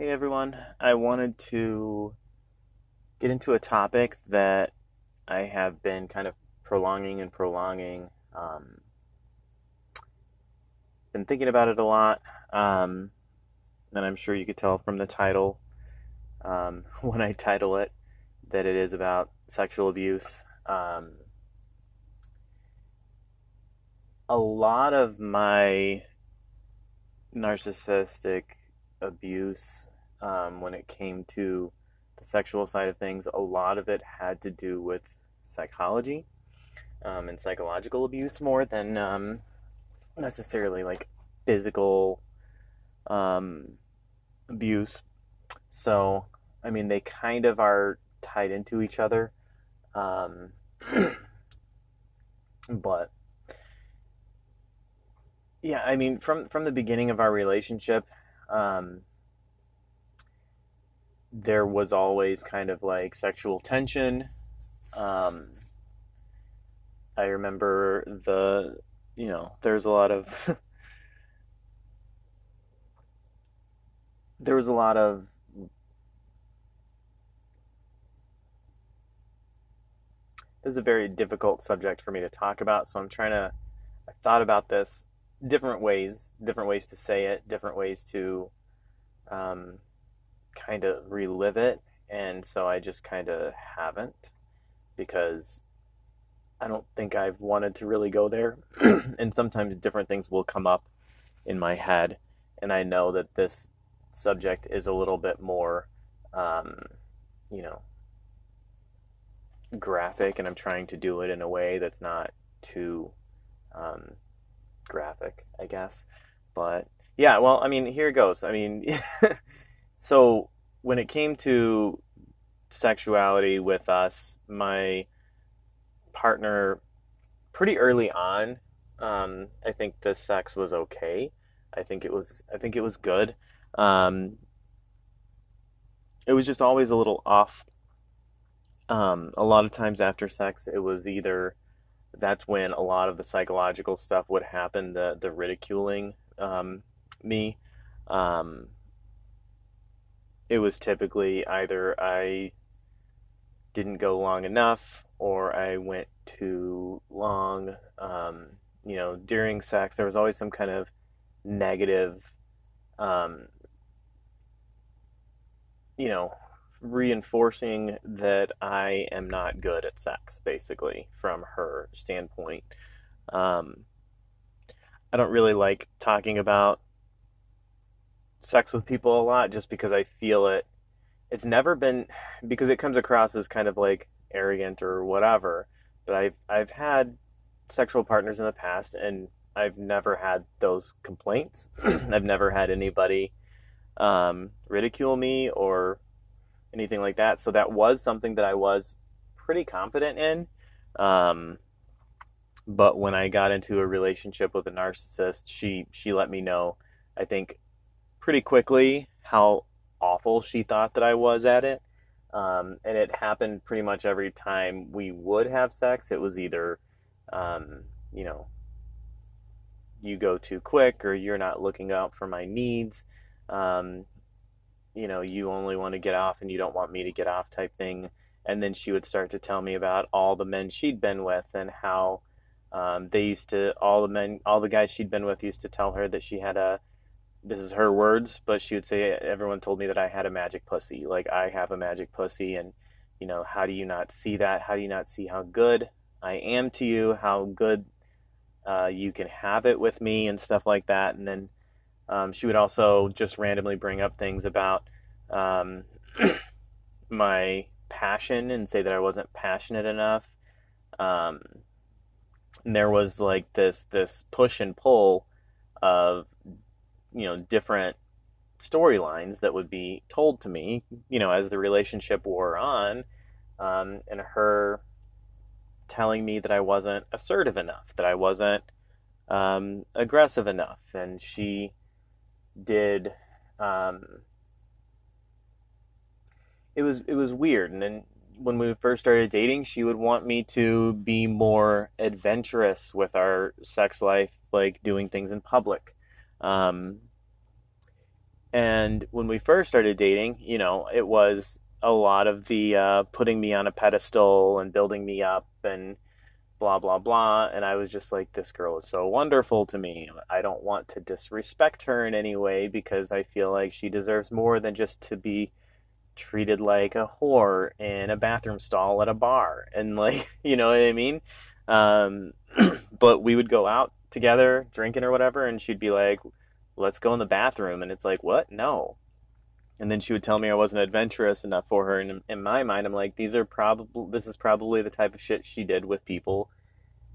Hey everyone, I wanted to get into a topic that I have been kind of prolonging and prolonging. Um, been thinking about it a lot, um, and I'm sure you could tell from the title um, when I title it that it is about sexual abuse. Um, a lot of my narcissistic abuse um, when it came to the sexual side of things, a lot of it had to do with psychology um, and psychological abuse more than um, necessarily like physical um, abuse. So, I mean, they kind of are tied into each other. Um, but yeah, I mean, from from the beginning of our relationship, um, there was always kind of like sexual tension. Um, I remember the, you know, there's a lot of, there was a lot of, this is a very difficult subject for me to talk about, so I'm trying to, I thought about this different ways, different ways to say it, different ways to, um, kind of relive it, and so I just kind of haven't because I don't think I've wanted to really go there. and sometimes different things will come up in my head, and I know that this subject is a little bit more, um, you know, graphic, and I'm trying to do it in a way that's not too um, graphic, I guess. But yeah, well, I mean, here it goes. I mean, so when it came to sexuality with us, my partner pretty early on, um, I think the sex was okay. I think it was I think it was good. Um, it was just always a little off. Um, a lot of times after sex, it was either that's when a lot of the psychological stuff would happen, the the ridiculing um, me. It was typically either I didn't go long enough or I went too long. Um, you know, during sex, there was always some kind of negative, um, you know, reinforcing that I am not good at sex, basically, from her standpoint. Um, I don't really like talking about sex with people a lot just because I feel it. It's never been because it comes across as kind of like arrogant or whatever. But I've I've had sexual partners in the past, and I've never had those complaints. I've never had anybody um, ridicule me or anything like that. So that was something that I was pretty confident in. Um, but when I got into a relationship with a narcissist, she she let me know. I think pretty quickly how awful she thought that I was at it. Um, and it happened pretty much every time we would have sex. It was either, um, you know, you go too quick or you're not looking out for my needs. Um, you know, you only want to get off and you don't want me to get off type thing. And then she would start to tell me about all the men she'd been with and how um, they used to, all the men, all the guys she'd been with used to tell her that she had a, this is her words, but she would say, Everyone told me that I had a magic pussy. Like, I have a magic pussy. And, you know, how do you not see that? How do you not see how good I am to you? How good uh, you can have it with me and stuff like that. And then um, she would also just randomly bring up things about um, my passion and say that I wasn't passionate enough. Um, and there was like this this push and pull of you know different storylines that would be told to me you know as the relationship wore on um, and her telling me that i wasn't assertive enough that i wasn't um, aggressive enough. And she did um, it was it was weird. And then when we first started dating she would want me to be more adventurous with our sex life like doing things in public um, And when we first started dating, you know, it was a lot of the uh, putting me on a pedestal and building me up and blah blah blah. And i was just like this girl is so wonderful to me. I don't want to disrespect her in any way because i feel like she deserves more than just to be treated like a whore in a bathroom stall at a bar. And like you know what i mean? Um, but we would go out together drinking or whatever and she'd be like let's go in the bathroom and it's like what no and then she would tell me I wasn't adventurous enough for her. And in my mind, I'm like, these are probably this is probably the type of shit she did with people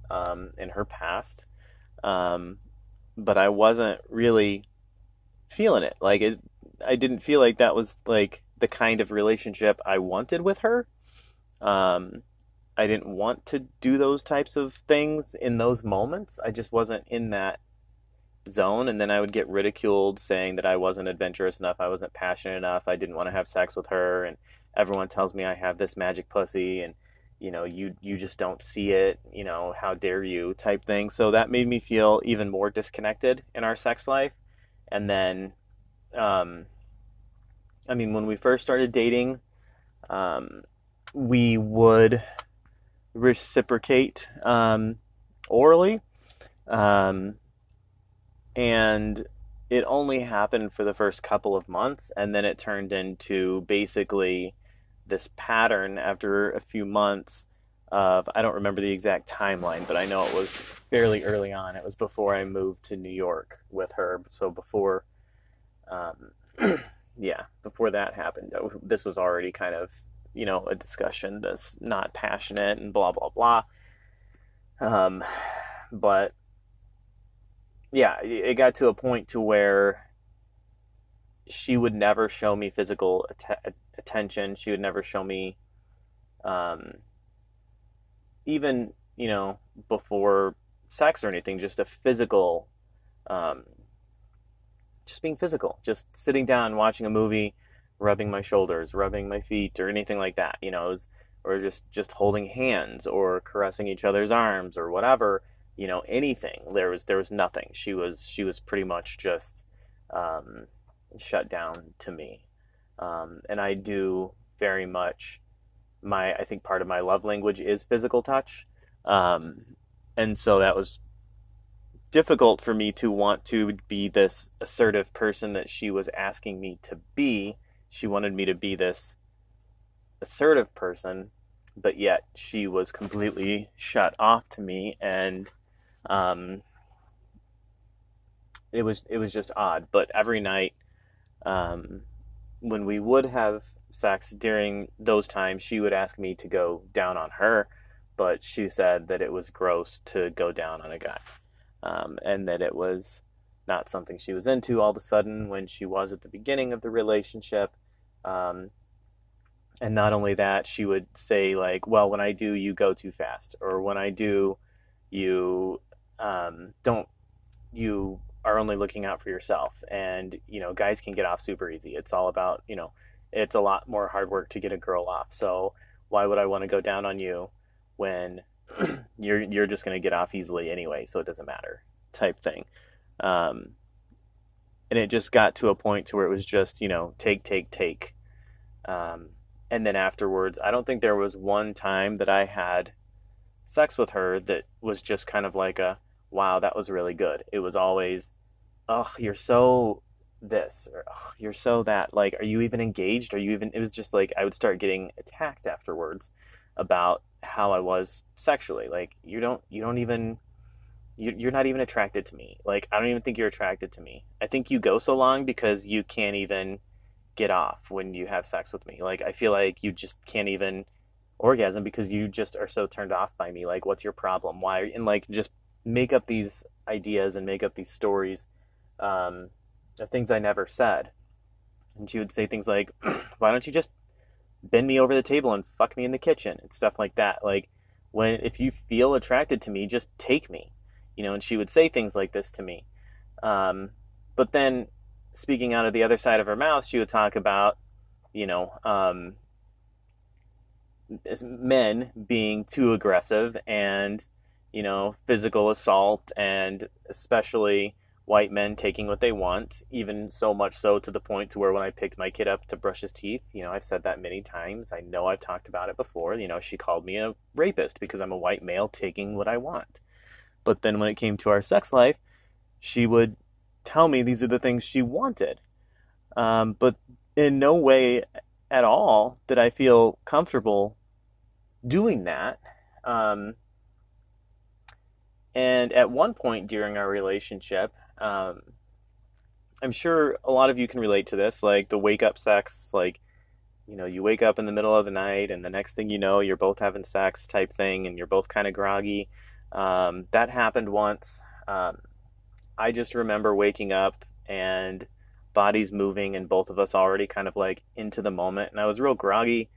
um, in her past. Um, but I wasn't really feeling it. Like it, I didn't feel like that was like the kind of relationship I wanted with her. Um, I didn't want to do those types of things in those moments. I just wasn't in that zone and then I would get ridiculed saying that I wasn't adventurous enough, I wasn't passionate enough, I didn't want to have sex with her and everyone tells me I have this magic pussy and you know, you you just don't see it, you know, how dare you type thing. So that made me feel even more disconnected in our sex life. And then um I mean, when we first started dating, um we would reciprocate um orally. Um and it only happened for the first couple of months and then it turned into basically this pattern after a few months of I don't remember the exact timeline, but I know it was fairly early on. It was before I moved to New York with her. So before, um, yeah, before that happened, this was already kind of you know a discussion that's not passionate and blah blah blah. Um, but yeah, it got to a point to where she would never show me physical att- attention. She would never show me, um, even you know, before sex or anything, just a physical, um, just being physical, just sitting down, watching a movie, rubbing my shoulders, rubbing my feet, or anything like that. You know, was, or just just holding hands or caressing each other's arms or whatever you know anything. There was there was nothing. She was she was pretty much just um, shut down to me. Um, and i do very much my i think part of my love language is physical touch. Um, and so that was difficult for me to want to be this assertive person that she was asking me to be she wanted me to be this assertive person but yet she was completely shut off to me and um, it was it was just odd. But every night, um, when we would have sex during those times, she would ask me to go down on her, but she said that it was gross to go down on a guy, um, and that it was not something she was into all of a sudden when she was at the beginning of the relationship. Um, and not only that, she would say like, "Well, when I do, you go too fast," or "When I do, you um, don't you are only looking out for yourself. And you know guys can get off super easy. It's all about you know it's a lot more hard work to get a girl off. So why would i want to go down on you when you're you're just going to get off easily anyway so it doesn't matter type thing. Um, and it just got to a point to where it was just you know take take take um, and then afterwards i don't think there was one time that i had sex with her that was just kind of like a wow, that was really good. It was always, oh, you're so this or oh, you're so that. Like, are you even engaged? Are you even? It was just like I would start getting attacked afterwards about how I was sexually. Like, you don't, you don't even. You're not even attracted to me. Like, I don't even think you're attracted to me. I think you go so long because you can't even get off when you have sex with me. Like, I feel like you just can't even orgasm because you just are so turned off by me. Like, what's your problem? Why? And like, just make up these ideas and make up these stories um, of things I never said. And she would say things like, "Why don't you just bend me over the table and fuck me in the kitchen?" and stuff like that. Like, when if you feel attracted to me, just take me, you know. And she would say things like this to me. Um, but then, speaking out of the other side of her mouth, she would talk about, you know, um, men being too aggressive and you know, physical assault and especially white men taking what they want, even so much so to the point to where when I picked my kid up to brush his teeth, you know, I've said that many times. I know I've talked about it before. You know, she called me a rapist because I'm a white male taking what I want. But then when it came to our sex life, she would tell me these are the things she wanted. Um, but in no way at all did I feel comfortable doing that. Um, and at one point during our relationship, um, I'm sure a lot of you can relate to this, like the wake up sex, like, you know, you wake up in the middle of the night and the next thing you know, you're both having sex type thing and you're both kind of groggy. Um, that happened once. Um, I just remember waking up and bodies moving and both of us already kind of like into the moment. And I was real groggy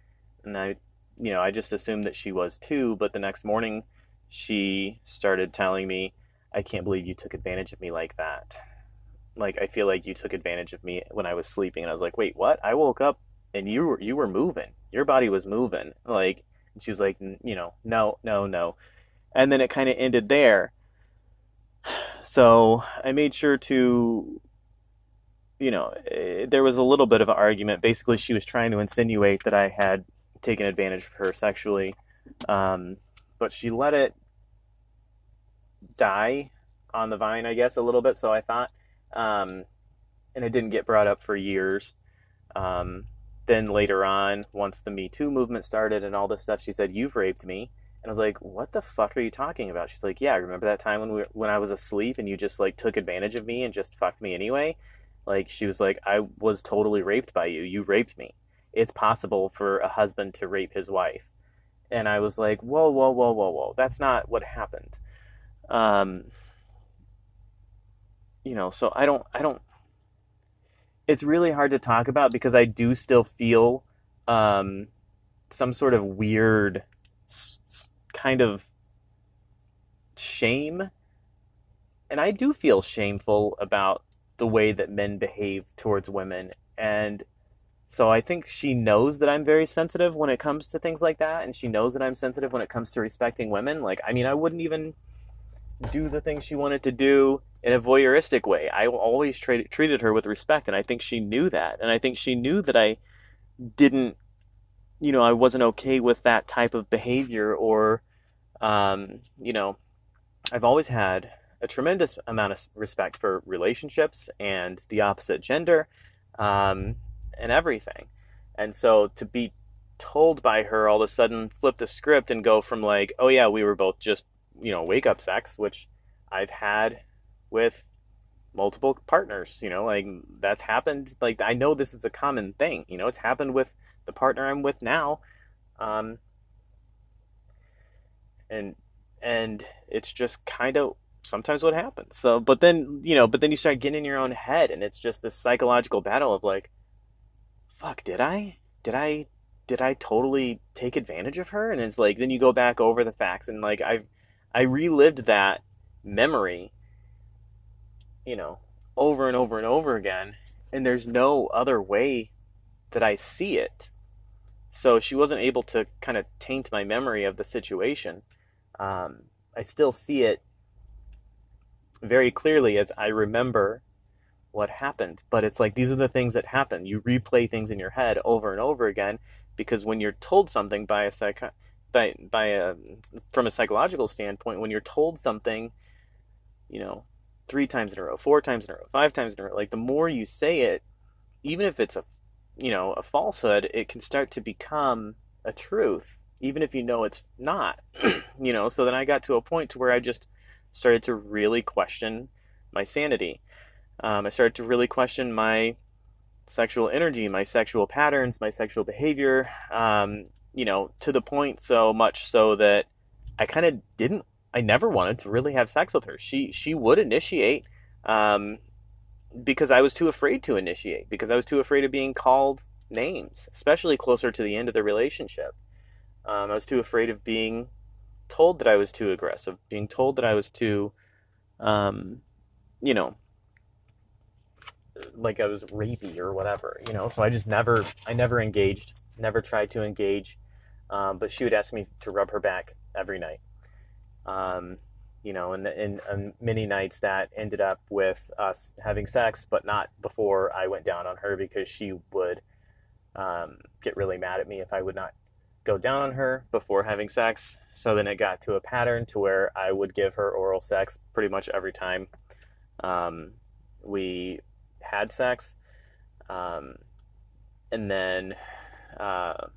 and I, you know, I just assumed that she was too. But the next morning, she started telling me, I can't believe you took advantage of me like that. Like I feel like you took advantage of me when I was sleeping and I was like, "Wait, what? I woke up and you were you were moving. Your body was moving." Like and she was like, you know, "No, no, no." And then it kind of ended there. So, I made sure to you know, eh, there was a little bit of an argument. Basically, she was trying to insinuate that I had taken advantage of her sexually. Um, but she let it die on the vine, I guess, a little bit. So I thought, um, and it didn't get brought up for years. Um, then later on, once the Me Too movement started and all this stuff, she said, "You've raped me." And I was like, "What the fuck are you talking about?" She's like, "Yeah, remember that time when we when I was asleep and you just like took advantage of me and just fucked me anyway?" Like she was like, "I was totally raped by you. You raped me. It's possible for a husband to rape his wife." And I was like, "Whoa, whoa, whoa, whoa, whoa! That's not what happened." Um, you know, so I don't, I don't. It's really hard to talk about because I do still feel um, some sort of weird kind of shame. And I do feel shameful about the way that men behave towards women. And so I think she knows that I'm very sensitive when it comes to things like that. And she knows that I'm sensitive when it comes to respecting women. Like, I mean, I wouldn't even do the things she wanted to do in a voyeuristic way. I always tra- treated her with respect, and I think she knew that. And I think she knew that I didn't, you know, I wasn't okay with that type of behavior, or, um, you know, I've always had a tremendous amount of respect for relationships and the opposite gender, um, and everything. And so to be told by her all of a sudden flip the script and go from like, oh yeah, we were both just you know, wake up sex, which I've had with multiple partners, you know, like that's happened. Like I know this is a common thing, you know, it's happened with the partner I'm with now. Um, and, and it's just kind of sometimes what happens. So, but then, you know, but then you start getting in your own head and it's just this psychological battle of like, fuck, did I, did I, did I totally take advantage of her? And it's like, then you go back over the facts and like, I've, I relived that memory, you know, over and over and over again, and there's no other way that I see it. So she wasn't able to kind of taint my memory of the situation. Um, I still see it very clearly as I remember what happened. But it's like these are the things that happen. You replay things in your head over and over again because when you're told something by a psych by by a from a psychological standpoint, when you're told something, you know, three times in a row, four times in a row, five times in a row, like the more you say it, even if it's a you know a falsehood, it can start to become a truth, even if you know it's not. you know, so then I got to a point to where I just started to really question my sanity. Um, I started to really question my sexual energy, my sexual patterns, my sexual behavior. Um, you know, to the point so much so that I kind of didn't, I never wanted to really have sex with her. She, she would initiate, um, because I was too afraid to initiate, because I was too afraid of being called names, especially closer to the end of the relationship. Um, I was too afraid of being told that I was too aggressive, being told that I was too, um, you know, like I was rapey or whatever, you know. So I just never, I never engaged, never tried to engage. Um, but she would ask me to rub her back every night. Um, you know, and in many nights that ended up with us having sex, but not before I went down on her because she would um, get really mad at me if I would not go down on her before having sex. So then it got to a pattern to where I would give her oral sex pretty much every time um, we had sex. Um, and then, uh,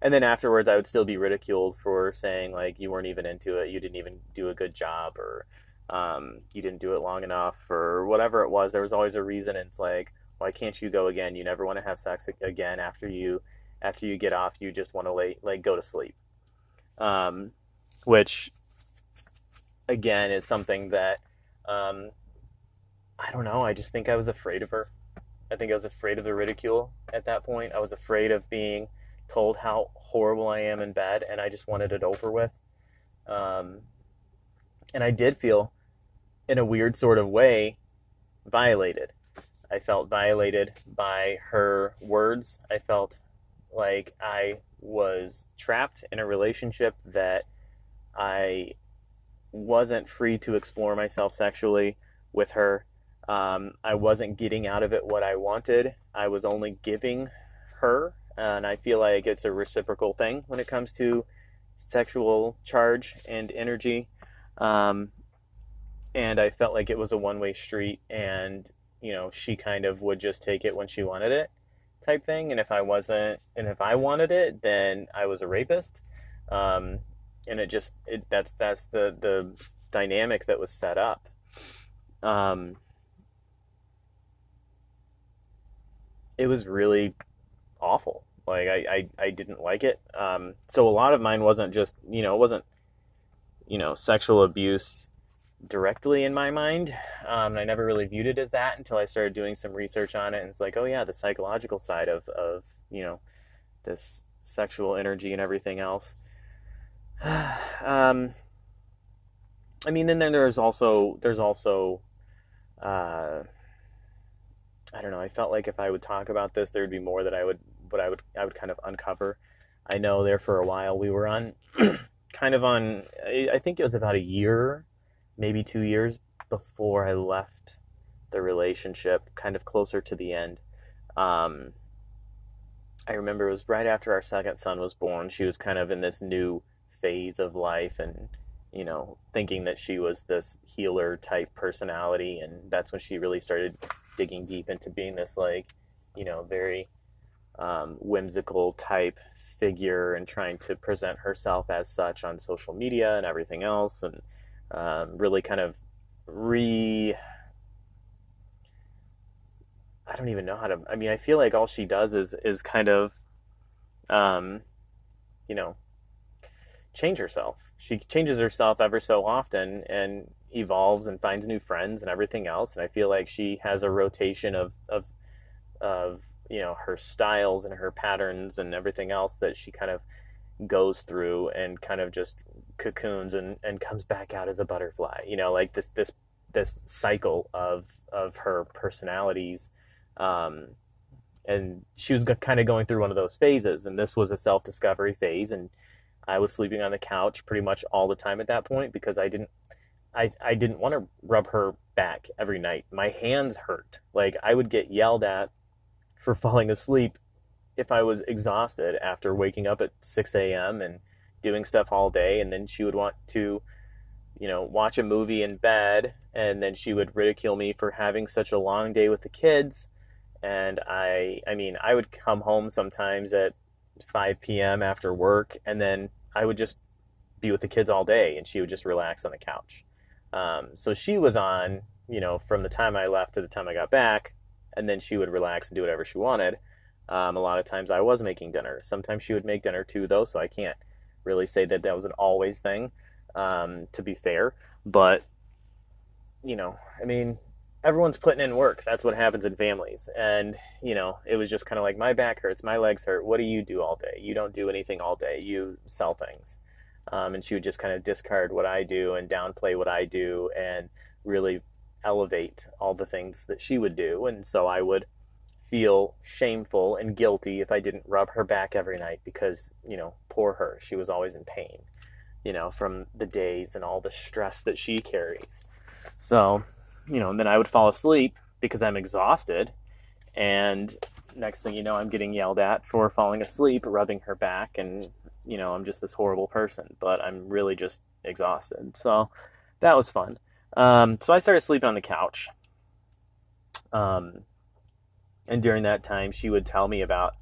and then afterwards, I would still be ridiculed for saying like you weren't even into it, you didn't even do a good job, or um, you didn't do it long enough, or whatever it was. There was always a reason. And it's like, why can't you go again? You never want to have sex again after you after you get off. You just want to lay like go to sleep, um, which again is something that um, I don't know. I just think I was afraid of her. I think I was afraid of the ridicule at that point. I was afraid of being told how horrible I am in bed, and I just wanted it over with. Um, and I did feel, in a weird sort of way, violated. I felt violated by her words. I felt like I was trapped in a relationship that I wasn't free to explore myself sexually with her. Um, I wasn't getting out of it what I wanted. I was only giving her and I feel like it's a reciprocal thing when it comes to sexual charge and energy. Um, and I felt like it was a one way street, and you know, she kind of would just take it when she wanted it, type thing. And if I wasn't, and if I wanted it, then I was a rapist. Um, and it just it, that's that's the the dynamic that was set up. Um, it was really awful. Like I, I, I didn't like it. Um, so a lot of mine wasn't just you know it wasn't you know sexual abuse directly in my mind. Um, I never really viewed it as that until I started doing some research on it, and it's like oh yeah, the psychological side of of you know this sexual energy and everything else. um, I mean, then, there's also there's also uh, I don't know. I felt like if I would talk about this, there would be more that I would what I would I would kind of uncover. I know there for a while we were on kind of on I think it was about a year, maybe 2 years before I left the relationship, kind of closer to the end. Um, I remember it was right after our second son was born. She was kind of in this new phase of life and you know, thinking that she was this healer type personality and that's when she really started digging deep into being this like, you know, very um, whimsical type figure and trying to present herself as such on social media and everything else, and um, really kind of re. I don't even know how to. I mean, I feel like all she does is is kind of, um, you know, change herself. She changes herself ever so often and evolves and finds new friends and everything else. And I feel like she has a rotation of of of you know her styles and her patterns and everything else that she kind of goes through and kind of just cocoons and, and comes back out as a butterfly you know like this this this cycle of of her personalities um, and she was kind of going through one of those phases and this was a self-discovery phase and i was sleeping on the couch pretty much all the time at that point because i didn't I, I didn't want to rub her back every night. My hands hurt. Like I would get yelled at for falling asleep if I was exhausted after waking up at 6 a.m. and doing stuff all day. And then she would want to, you know, watch a movie in bed. And then she would ridicule me for having such a long day with the kids. And I, I mean, I would come home sometimes at 5 p.m. after work, and then I would just be with the kids all day, and she would just relax on the couch. Um, so she was on, you know, from the time I left to the time I got back, and then she would relax and do whatever she wanted. Um, a lot of times I was making dinner. Sometimes she would make dinner too, though, so I can't really say that that was an always thing, um, to be fair. But, you know, I mean, everyone's putting in work. That's what happens in families. And, you know, it was just kind of like, my back hurts, my legs hurt. What do you do all day? You don't do anything all day, you sell things. Um, and she would just kind of discard what I do and downplay what I do and really elevate all the things that she would do. And so I would feel shameful and guilty if I didn't rub her back every night because, you know, poor her. She was always in pain. you know, from the days and all the stress that she carries. So, you know, and then I would fall asleep because I'm exhausted. And next thing you know, I'm getting yelled at for falling asleep, rubbing her back. And, you know, I'm just this horrible person, but I'm really just exhausted. So that was fun. Um, so I started sleeping on the couch. Um, and during that time, she would tell me about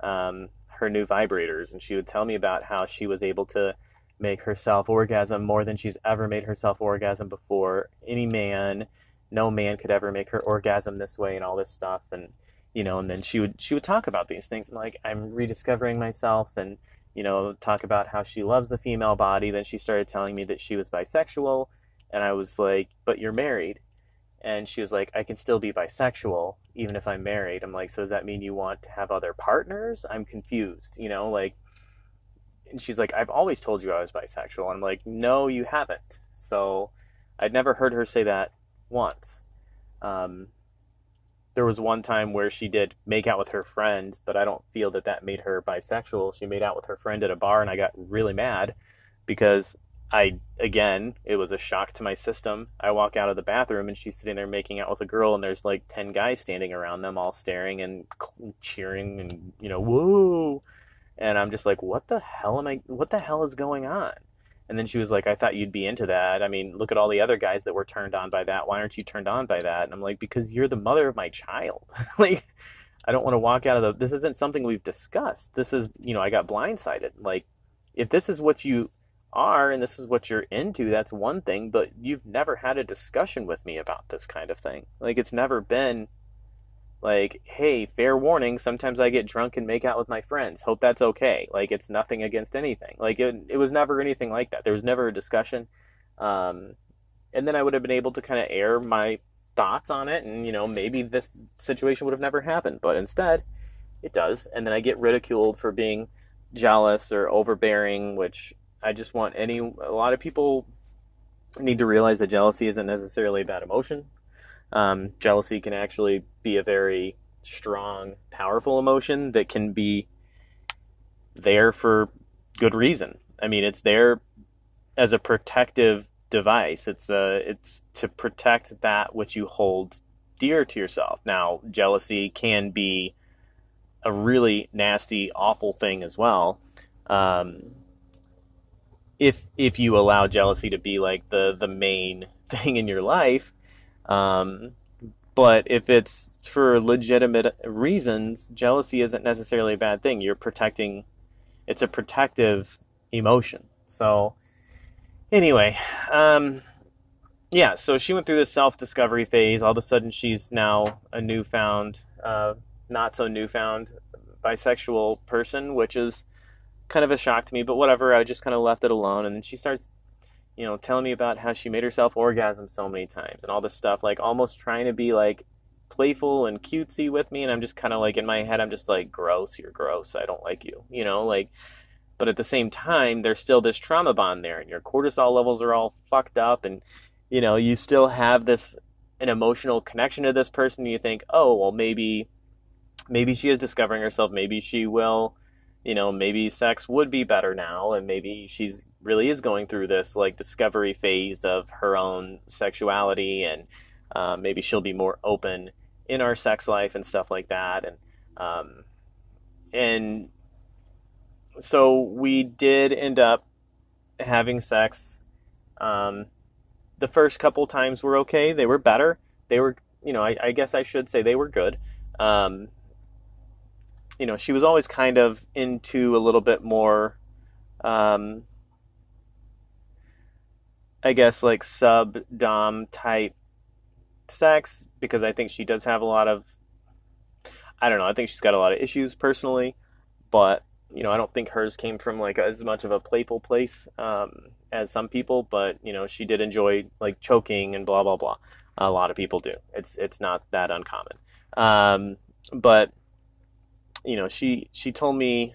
um, her new vibrators, and she would tell me about how she was able to make herself orgasm more than she's ever made herself orgasm before. Any man, no man could ever make her orgasm this way, and all this stuff. And you know, and then she would she would talk about these things, and like I'm rediscovering myself, and you know, talk about how she loves the female body. Then she started telling me that she was bisexual, and I was like, "But you're married." And she was like, I can still be bisexual even if I'm married. I'm like, so does that mean you want to have other partners? I'm confused, you know, like, and she's like, I've always told you I was bisexual. And I'm like, no, you haven't. So I'd never heard her say that once. Um, there was one time where she did make out with her friend, but I don't feel that that made her bisexual. She made out with her friend at a bar, and I got really mad because I again, it was a shock to my system. I walk out of the bathroom and she's sitting there making out with a girl, and there's like ten guys standing around them, all staring and cheering, and you know, whoa. And I'm just like, what the hell am I? What the hell is going on? And then she was like, I thought you'd be into that. I mean, look at all the other guys that were turned on by that. Why aren't you turned on by that? And I'm like, because you're the mother of my child. like, I don't want to walk out of the. This isn't something we've discussed. This is, you know, I got blindsided. Like, if this is what you are and this is what you're into, that's one thing, but you've never had a discussion with me about this kind of thing. Like it's never been like, hey, fair warning, sometimes I get drunk and make out with my friends. Hope that's okay. Like it's nothing against anything. Like it it was never anything like that. There was never a discussion. Um and then I would have been able to kind of air my thoughts on it and you know, maybe this situation would have never happened, but instead it does. And then I get ridiculed for being jealous or overbearing, which I just want any. A lot of people need to realize that jealousy isn't necessarily a bad emotion. Um, jealousy can actually be a very strong, powerful emotion that can be there for good reason. I mean, it's there as a protective device. It's uh, it's to protect that which you hold dear to yourself. Now, jealousy can be a really nasty, awful thing as well. Um, if if you allow jealousy to be like the the main thing in your life um, but if it's for legitimate reasons jealousy isn't necessarily a bad thing. You're protecting it's a protective emotion. So anyway um, yeah so she went through this self-discovery phase. All of a sudden she's now a newfound uh, not so newfound bisexual person which is kind of a shock to me, but whatever. I just kind of left it alone. And then she starts, you know, telling me about how she made herself orgasm so many times and all this stuff, like almost trying to be like playful and cutesy with me. And I'm just kind of like in my head, I'm just like, gross, you're gross. I don't like you, you know, like, but at the same time, there's still this trauma bond there, and your cortisol levels are all fucked up, and you know, you still have this an emotional connection to this person. And you think, oh, well, maybe, maybe she is discovering herself. Maybe she will you know, maybe sex would be better now, and maybe she's really is going through this like discovery phase of her own sexuality, and uh, maybe she'll be more open in our sex life and stuff like that, and um, and so we did end up having sex. Um, the first couple times were okay; they were better. They were, you know, I, I guess I should say they were good. Um, you know, she was always kind of into a little bit more, um, I guess, like sub dom type sex because I think she does have a lot of, I don't know, I think she's got a lot of issues personally, but you know, I don't think hers came from like as much of a playful place um, as some people, but you know, she did enjoy like choking and blah blah blah. A lot of people do. It's it's not that uncommon. Um, but you know, she she told me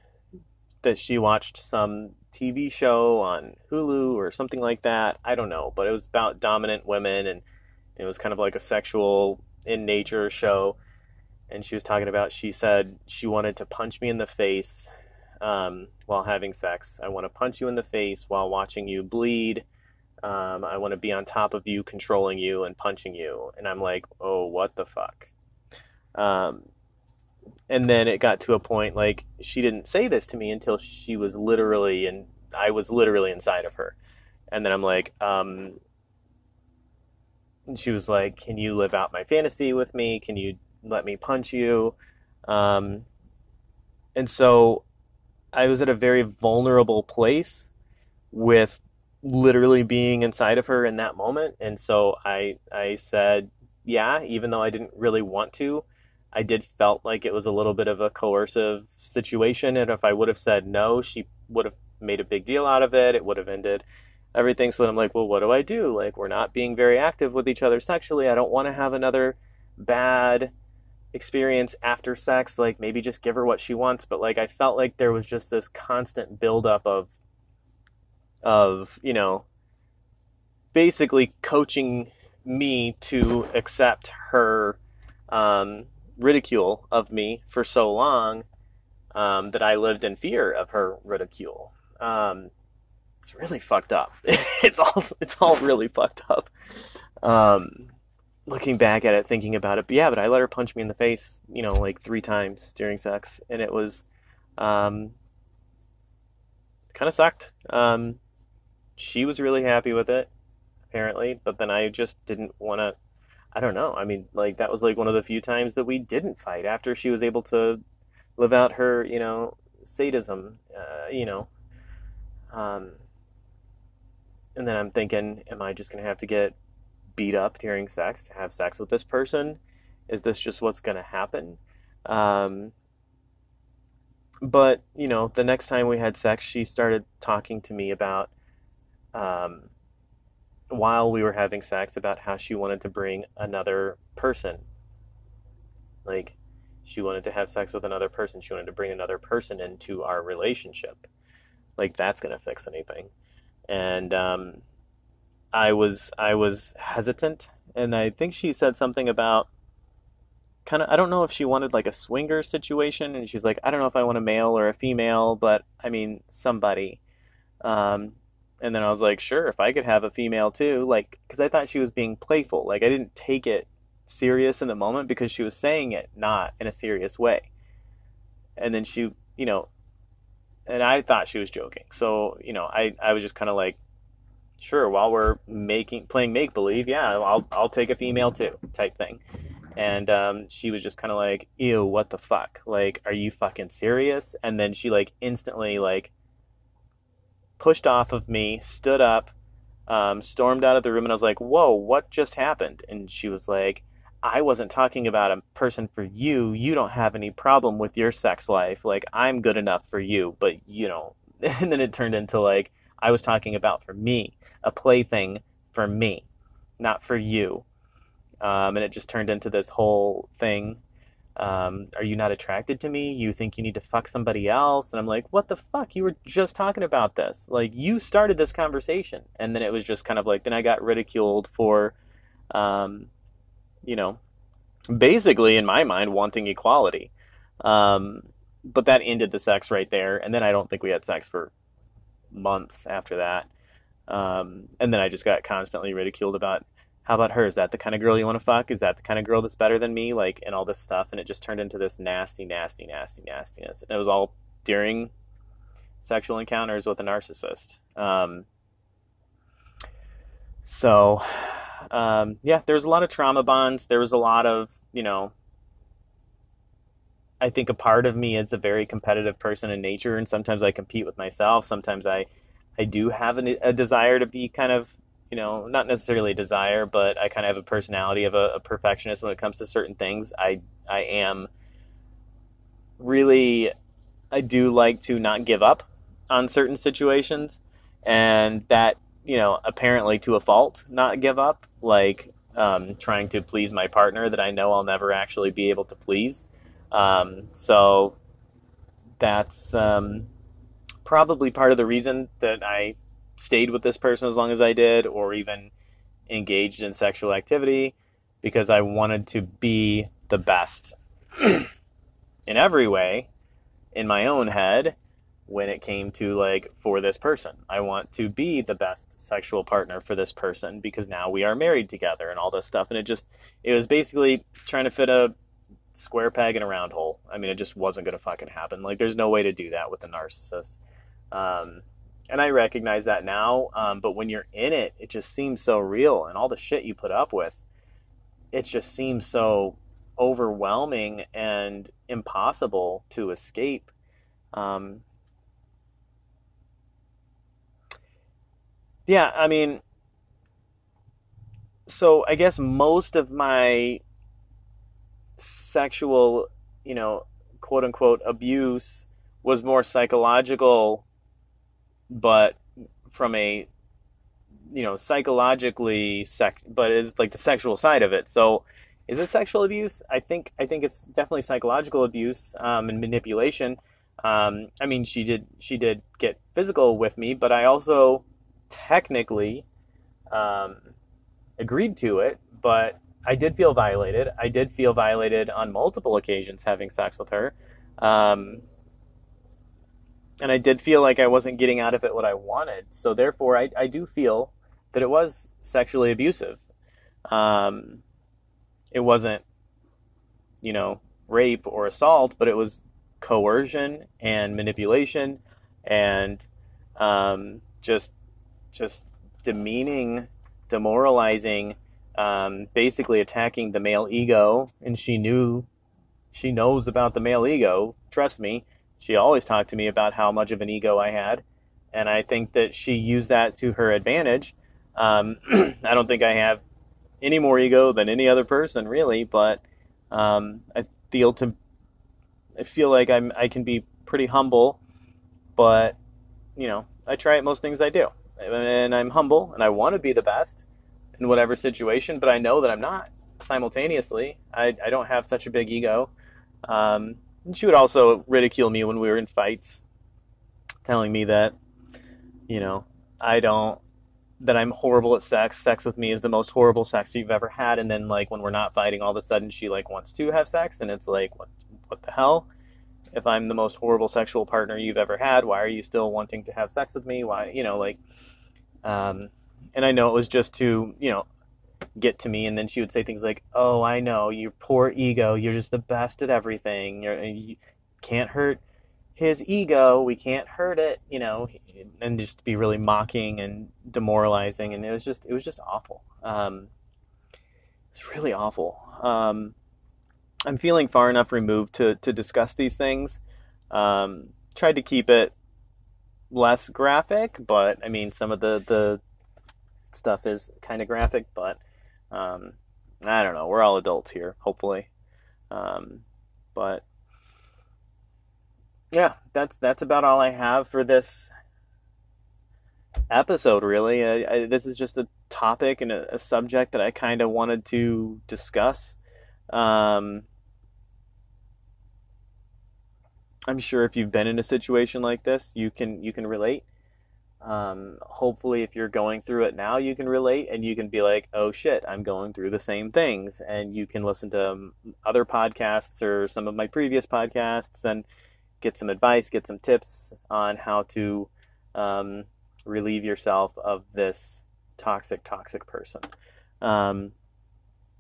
that she watched some TV show on Hulu or something like that. I don't know, but it was about dominant women and it was kind of like a sexual in nature show. And she was talking about, she said she wanted to punch me in the face um, while having sex. I want to punch you in the face while watching you bleed. Um, I want to be on top of you, controlling you and punching you. And I'm like, oh, what the fuck? Um, and then it got to a point like she didn't say this to me until she was literally and I was literally inside of her. And then I'm like, um, she was like, "Can you live out my fantasy with me? Can you let me punch you?" Um, and so I was at a very vulnerable place with literally being inside of her in that moment. And so I I said, "Yeah," even though I didn't really want to. I did felt like it was a little bit of a coercive situation, and if I would have said no, she would have made a big deal out of it. It would have ended everything. So then I'm like, well, what do I do? Like, we're not being very active with each other sexually. I don't want to have another bad experience after sex. Like, maybe just give her what she wants. But like, I felt like there was just this constant buildup of, of you know, basically coaching me to accept her um, ridicule of me for so long um, that I lived in fear of her ridicule. Um, it's really fucked up. it's all it's all really fucked up. Um, looking back at it, thinking about it, but yeah, but I let her punch me in the face, you know, like three times during sex, and it was, um, kind of sucked. Um, she was really happy with it, apparently, but then I just didn't want to. I don't know. I mean, like that was like one of the few times that we didn't fight after she was able to live out her, you know, sadism, uh, you know. Um, and then I'm thinking, am I just going to have to get beat up during sex to have sex with this person? Is this just what's going to happen? Um, but, you know, the next time we had sex, she started talking to me about, um, while we were having sex, about how she wanted to bring another person. Like, she wanted to have sex with another person. She wanted to bring another person into our relationship. Like, that's going to fix anything and um, I was I was hesitant, and I think she said something about kind of I don't know if she wanted like a swinger situation, and she's like I don't know if I want a male or a female, but I mean somebody. Um, and then I was like, sure, if I could have a female too, like because I thought she was being playful, like I didn't take it serious in the moment because she was saying it not in a serious way. And then she, you know, and I thought she was joking. So you know, I I was just kind of like, sure, while we're making playing make believe, yeah, I'll I'll take a female too, type thing. And um, she was just kind of like, ew, what the fuck? Like, are you fucking serious? And then she like instantly like pushed off of me, stood up, um, stormed out of the room, and I was like, whoa, what just happened? And she was like I wasn't talking about a person for you. You don't have any problem with your sex life. Like, I'm good enough for you, but you know. And then it turned into like, I was talking about for me, a plaything for me, not for you. Um, and it just turned into this whole thing. Um, are you not attracted to me? You think you need to fuck somebody else? And I'm like, what the fuck? You were just talking about this. Like, you started this conversation. And then it was just kind of like, then I got ridiculed for, um, you know, basically in my mind wanting equality. Um, but that ended the sex right there, and then I don't think we had sex for months after that. Um, and then I just got constantly ridiculed about how about her? Is that the kind of girl you want to fuck? Is that the kind of girl that's better than me? Like, and all this stuff. And it just turned into this nasty, nasty, nasty, nastiness. And it was all during sexual encounters with a narcissist. Um, so um, yeah, there was a lot of trauma bonds. There was a lot of, you know, I think a part of me is a very competitive person in nature, and sometimes I compete with myself. Sometimes I, I do have a, a desire to be kind of, you know, not necessarily desire, but I kind of have a personality of a, a perfectionist when it comes to certain things. I, I am really, I do like to not give up on certain situations, and that you know, apparently to a fault, not give up, like um, trying to please my partner that I know I'll never actually be able to please. Um, so that's um, probably part of the reason that I stayed with this person as long as I did, or even engaged in sexual activity, because I wanted to be the best in every way in my own head when it came to like for this person. I want to be the best sexual partner for this person because now we are married together and all this stuff. And it just it was basically trying to fit a square peg in a round hole. I mean, it just wasn't going to fucking happen. Like, there's no way to do that with a narcissist. Um, and I recognize that now. Um, but when you're in it, it just seems so real, and all the shit you put up with, it just seems so overwhelming and impossible to escape. Um, yeah, I mean, so I guess most of my sexual, you know, quote unquote abuse was more psychological, but from a, you know, psychologically sec, but it's like the sexual side of it. So, is it sexual abuse? I think I think it's definitely psychological abuse um, and manipulation. Um, I mean, she did she did get physical with me, but I also technically um, agreed to it. But I did feel violated. I did feel violated on multiple occasions having sex with her. And I did feel like I wasn't getting out of it what I wanted. So therefore, I, I do feel that it was sexually abusive. Um, it wasn't, you know, rape or assault, but it was coercion and manipulation and um, just just demeaning, demoralizing um, basically attacking the male ego, and she knew, she knows about the male ego. Trust me, she always talked to me about how much of an ego I had, and I think that she used that to her advantage. Um, I don't think I have any more ego than any other person, really, but um, I feel to, I feel like I'm, I can be pretty humble, but you know, I try at most things I do, and I'm humble, and I want to be the best in whatever situation, but I know that I'm not simultaneously. I, I don't have such a big ego. Um, she would also ridicule me when we were in fights, telling me that, you know, I don't, that I'm horrible at sex. Sex with me is the most horrible sex you've ever had. And then, like, when we're not fighting, all of a sudden she, like, wants to have sex. And it's like, what, what the hell? If I'm the most horrible sexual partner you've ever had, why are you still wanting to have sex with me? Why, you know, like, um, and I know it was just to, you know, get to me. And then she would say things like, "Oh, I know, your poor ego. You're just the best at everything. You're, you can't hurt his ego. We can't hurt it." You know, and just be really mocking and demoralizing. And it was just, it was just awful. Um, it's really awful. Um, I'm feeling far enough removed to to discuss these things. Um, tried to keep it less graphic, but I mean, some of the the stuff is kind of graphic, but um, I don't know. We're all adults here, hopefully. Um, but yeah, that's that's about all I have for this episode. Really, I, I, this is just a topic and a, a subject that I kind of wanted to discuss. Um, I'm sure if you've been in a situation like this, you can you can relate. Um, hopefully, if you're going through it now, you can relate and you can be like, oh shit, I'm going through the same things. And you can listen to um, other podcasts or some of my previous podcasts and get some advice, get some tips on how to um, relieve yourself of this toxic, toxic person. Um,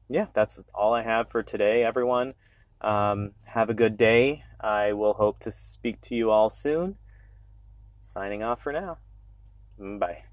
yeah, that's all I have for today, everyone. Um, have a good day. I will hope to speak to you all soon. Signing off for now. Bye.